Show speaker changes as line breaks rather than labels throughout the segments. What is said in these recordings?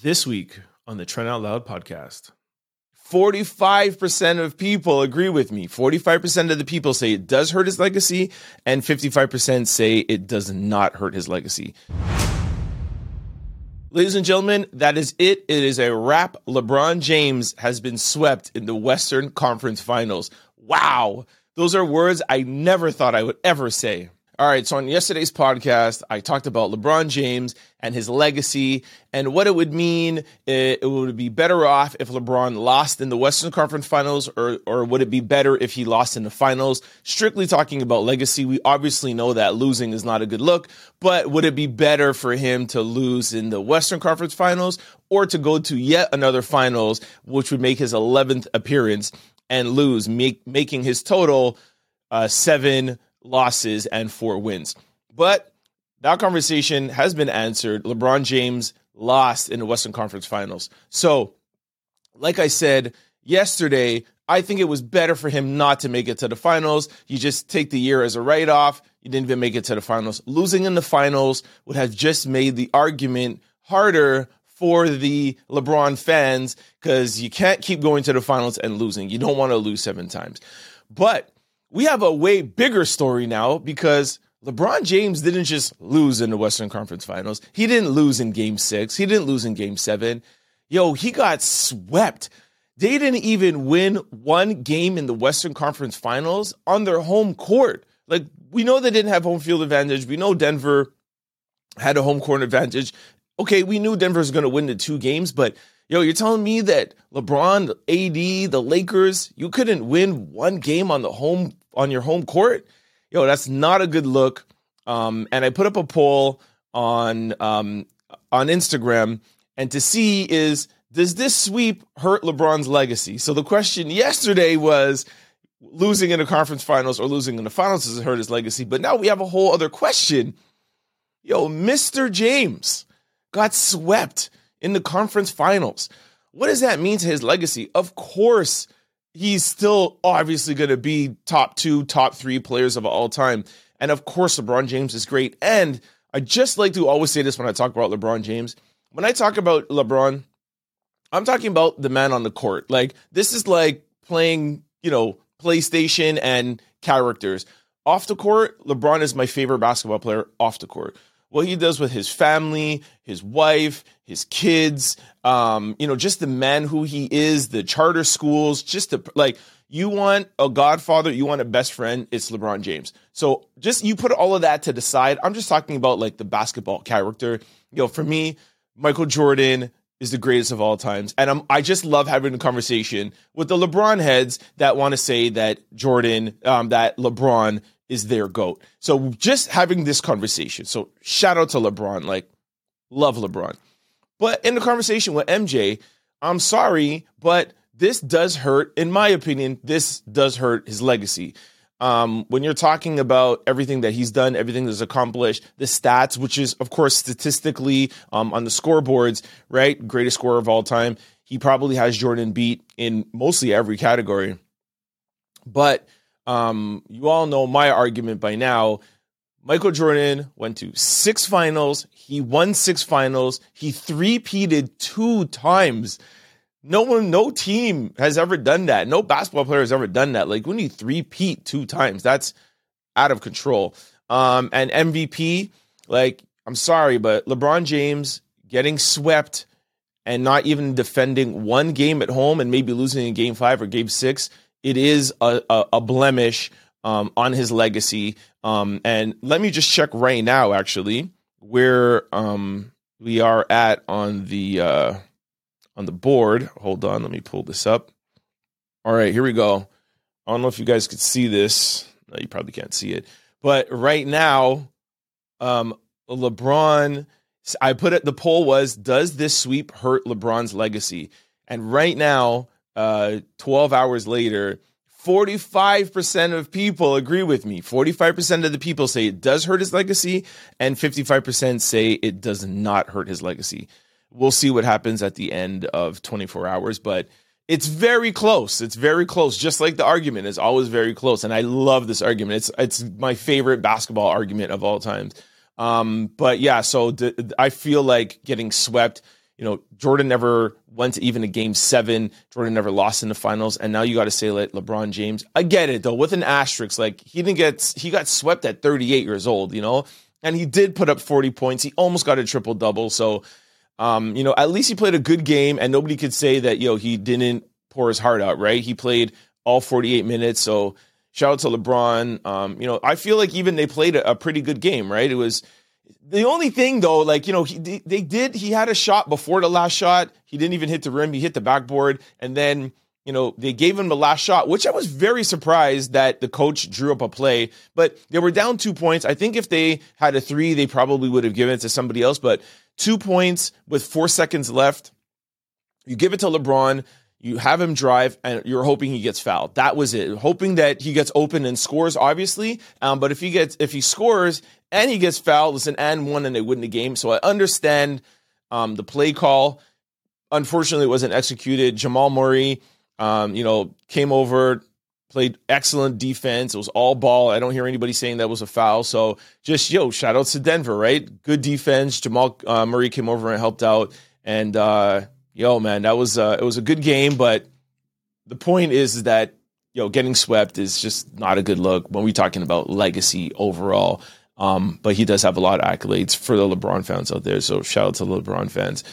This week on the Trent Out Loud podcast, 45% of people agree with me. 45% of the people say it does hurt his legacy, and 55% say it does not hurt his legacy. Ladies and gentlemen, that is it. It is a wrap. LeBron James has been swept in the Western Conference Finals. Wow. Those are words I never thought I would ever say. All right, so on yesterday's podcast, I talked about LeBron James and his legacy and what it would mean. It, would be better off if LeBron lost in the Western Conference Finals, or or would it be better if he lost in the finals? Strictly talking about legacy, we obviously know that losing is not a good look, but would it be better for him to lose in the Western Conference Finals or to go to yet another finals, which would make his 11th appearance and lose, make, making his total uh, seven losses and four wins. But that conversation has been answered. LeBron James lost in the Western Conference Finals. So, like I said yesterday, I think it was better for him not to make it to the finals. You just take the year as a write off. You didn't even make it to the finals. Losing in the finals would have just made the argument harder for the LeBron fans because you can't keep going to the finals and losing. You don't want to lose seven times. But we have a way bigger story now because LeBron James didn't just lose in the Western Conference Finals. He didn't lose in game six. He didn't lose in game seven. Yo, he got swept. They didn't even win one game in the Western Conference Finals on their home court. Like, we know they didn't have home field advantage. We know Denver had a home court advantage. Okay, we knew Denver was going to win the two games, but Yo, you're telling me that LeBron, AD, the Lakers, you couldn't win one game on the home on your home court? Yo, that's not a good look. Um, and I put up a poll on um, on Instagram, and to see is does this sweep hurt LeBron's legacy? So the question yesterday was losing in the conference finals or losing in the finals does it hurt his legacy? But now we have a whole other question. Yo, Mr. James got swept in the conference finals. What does that mean to his legacy? Of course, he's still obviously going to be top two, top three players of all time. And of course, LeBron James is great. And I just like to always say this when I talk about LeBron James. When I talk about LeBron, I'm talking about the man on the court. Like, this is like playing, you know, PlayStation and characters. Off the court, LeBron is my favorite basketball player off the court what he does with his family, his wife, his kids, um, you know, just the man who he is, the charter schools, just like you want a godfather, you want a best friend, it's LeBron James. So just you put all of that to the side. I'm just talking about like the basketball character. You know, for me, Michael Jordan is the greatest of all times. And I'm, I just love having a conversation with the LeBron heads that want to say that Jordan, um, that LeBron is their GOAT. So just having this conversation. So shout out to LeBron. Like, love LeBron. But in the conversation with MJ, I'm sorry, but this does hurt, in my opinion, this does hurt his legacy. Um, when you're talking about everything that he's done, everything that's accomplished, the stats, which is, of course, statistically um, on the scoreboards, right? Greatest scorer of all time. He probably has Jordan beat in mostly every category. But um, you all know my argument by now. Michael Jordan went to six finals. He won six finals. He three-peated two times. No one, no team has ever done that. No basketball player has ever done that. Like when you three-peat two times, that's out of control. Um, and MVP, like, I'm sorry, but LeBron James getting swept and not even defending one game at home and maybe losing in game five or game six it is a, a, a blemish um, on his legacy. Um, and let me just check right now, actually, where um, we are at on the uh, on the board. Hold on, let me pull this up. All right, here we go. I don't know if you guys could see this. No, you probably can't see it. But right now, um, LeBron, I put it, the poll was, does this sweep hurt LeBron's legacy? And right now, uh, 12 hours later, 45% of people agree with me. 45% of the people say it does hurt his legacy, and 55% say it does not hurt his legacy. We'll see what happens at the end of 24 hours, but it's very close. It's very close. Just like the argument is always very close, and I love this argument. It's it's my favorite basketball argument of all times. Um, but yeah, so I feel like getting swept you know, Jordan never went to even a game seven. Jordan never lost in the finals. And now you got to say like LeBron James. I get it though, with an asterisk. Like he didn't get, he got swept at 38 years old, you know, and he did put up 40 points. He almost got a triple double. So, um, you know, at least he played a good game and nobody could say that, you know, he didn't pour his heart out, right? He played all 48 minutes. So shout out to LeBron. Um, you know, I feel like even they played a, a pretty good game, right? It was, the only thing though, like you know, he, they did. He had a shot before the last shot. He didn't even hit the rim. He hit the backboard, and then you know they gave him the last shot, which I was very surprised that the coach drew up a play. But they were down two points. I think if they had a three, they probably would have given it to somebody else. But two points with four seconds left, you give it to LeBron. You have him drive, and you're hoping he gets fouled. That was it. Hoping that he gets open and scores, obviously. Um, but if he gets, if he scores and he gets fouled, it's an and one, and they win the game. So I understand um, the play call. Unfortunately, it wasn't executed. Jamal Murray, um, you know, came over, played excellent defense. It was all ball. I don't hear anybody saying that was a foul. So just yo, shout out to Denver, right? Good defense. Jamal uh, Murray came over and helped out, and. Uh, yo, man, that was uh, it was a good game, but the point is that yo, getting swept is just not a good look when we're talking about legacy overall. Um, but he does have a lot of accolades for the LeBron fans out there. So shout out to the LeBron fans.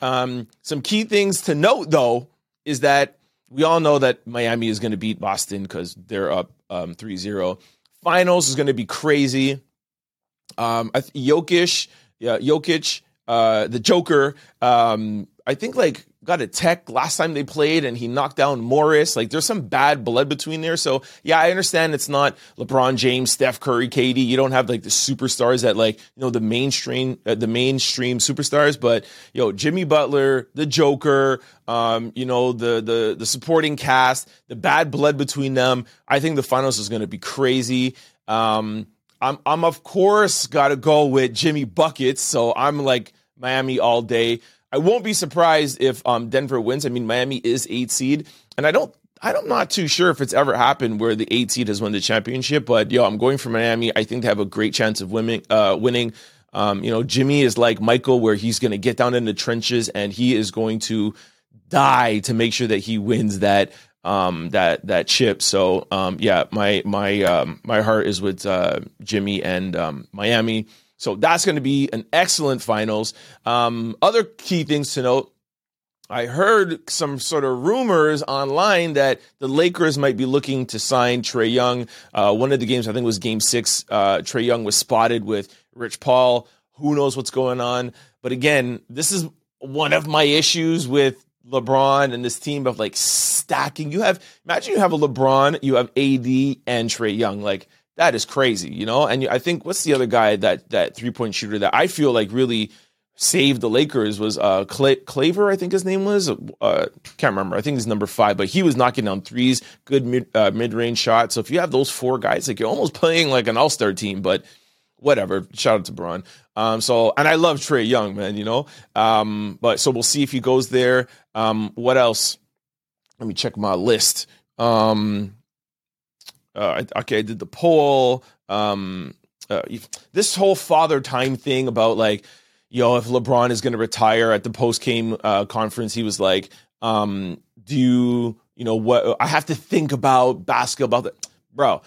Um, some key things to note though is that we all know that Miami is going to beat Boston because they're up um, 3-0. Finals is going to be crazy. Um, Jokic, yeah, Jokic, uh, the Joker, um, I think like got a tech last time they played and he knocked down Morris. Like there's some bad blood between there. So yeah, I understand it's not LeBron James, Steph Curry, KD. You don't have like the superstars that like, you know, the mainstream, uh, the mainstream superstars, but yo, Jimmy Butler, the Joker, um, you know, the, the, the supporting cast, the bad blood between them. I think the finals is going to be crazy. Um, I'm, I'm of course got to go with Jimmy buckets. So I'm like Miami all day. I won't be surprised if um, Denver wins. I mean, Miami is eight seed, and I don't. I'm not too sure if it's ever happened where the eight seed has won the championship, but yo, I'm going for Miami. I think they have a great chance of winning. Uh, winning. Um, you know, Jimmy is like Michael, where he's going to get down in the trenches and he is going to die to make sure that he wins that um, that that chip. So um, yeah, my my um, my heart is with uh, Jimmy and um, Miami. So that's going to be an excellent finals. Um, other key things to note. I heard some sort of rumors online that the Lakers might be looking to sign Trae Young. Uh, one of the games, I think, was Game Six. Uh, Trae Young was spotted with Rich Paul. Who knows what's going on? But again, this is one of my issues with LeBron and this team of like stacking. You have imagine you have a LeBron, you have AD and Trae Young. Like that is crazy, you know. And I think what's the other guy that that three point shooter that I feel like really saved the Lakers was uh Claver, I think his name was. Uh, can't remember. I think he's number five, but he was knocking down threes, good mid uh, mid range shot. So if you have those four guys, like you're almost playing like an all star team. But whatever. Shout out to Bron. Um, so and I love Trae Young, man. You know. Um, but so we'll see if he goes there. Um, what else? Let me check my list. Um, uh, okay, I did the poll. Um, uh, this whole father time thing about like, yo, if LeBron is going to retire at the post game uh, conference, he was like, um, do you, you know, what I have to think about basketball, bro.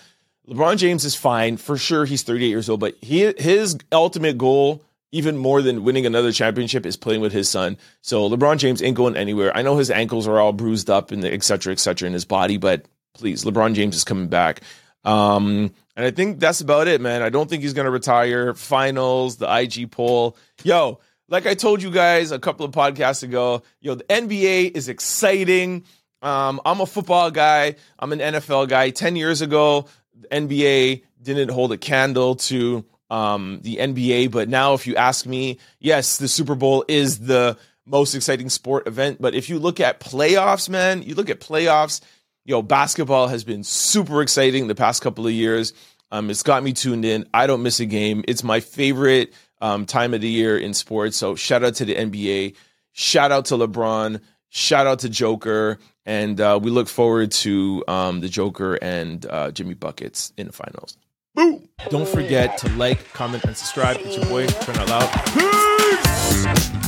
LeBron James is fine for sure. He's 38 years old, but he his ultimate goal, even more than winning another championship, is playing with his son. So LeBron James ain't going anywhere. I know his ankles are all bruised up and et cetera, et cetera in his body, but please. LeBron James is coming back. Um, and I think that's about it, man. I don't think he's going to retire. Finals, the IG poll. Yo, like I told you guys a couple of podcasts ago, yo, the NBA is exciting. Um, I'm a football guy. I'm an NFL guy. 10 years ago, the NBA didn't hold a candle to um, the NBA. But now, if you ask me, yes, the Super Bowl is the most exciting sport event. But if you look at playoffs, man, you look at playoffs, yo, basketball has been super exciting the past couple of years. Um, it's got me tuned in. I don't miss a game. It's my favorite um, time of the year in sports. So shout out to the NBA. Shout out to LeBron. Shout out to Joker. And uh, we look forward to um, the Joker and uh, Jimmy Buckets in the finals. Boom. Don't forget to like, comment, and subscribe. It's your boy, Trent Out Loud. Peace!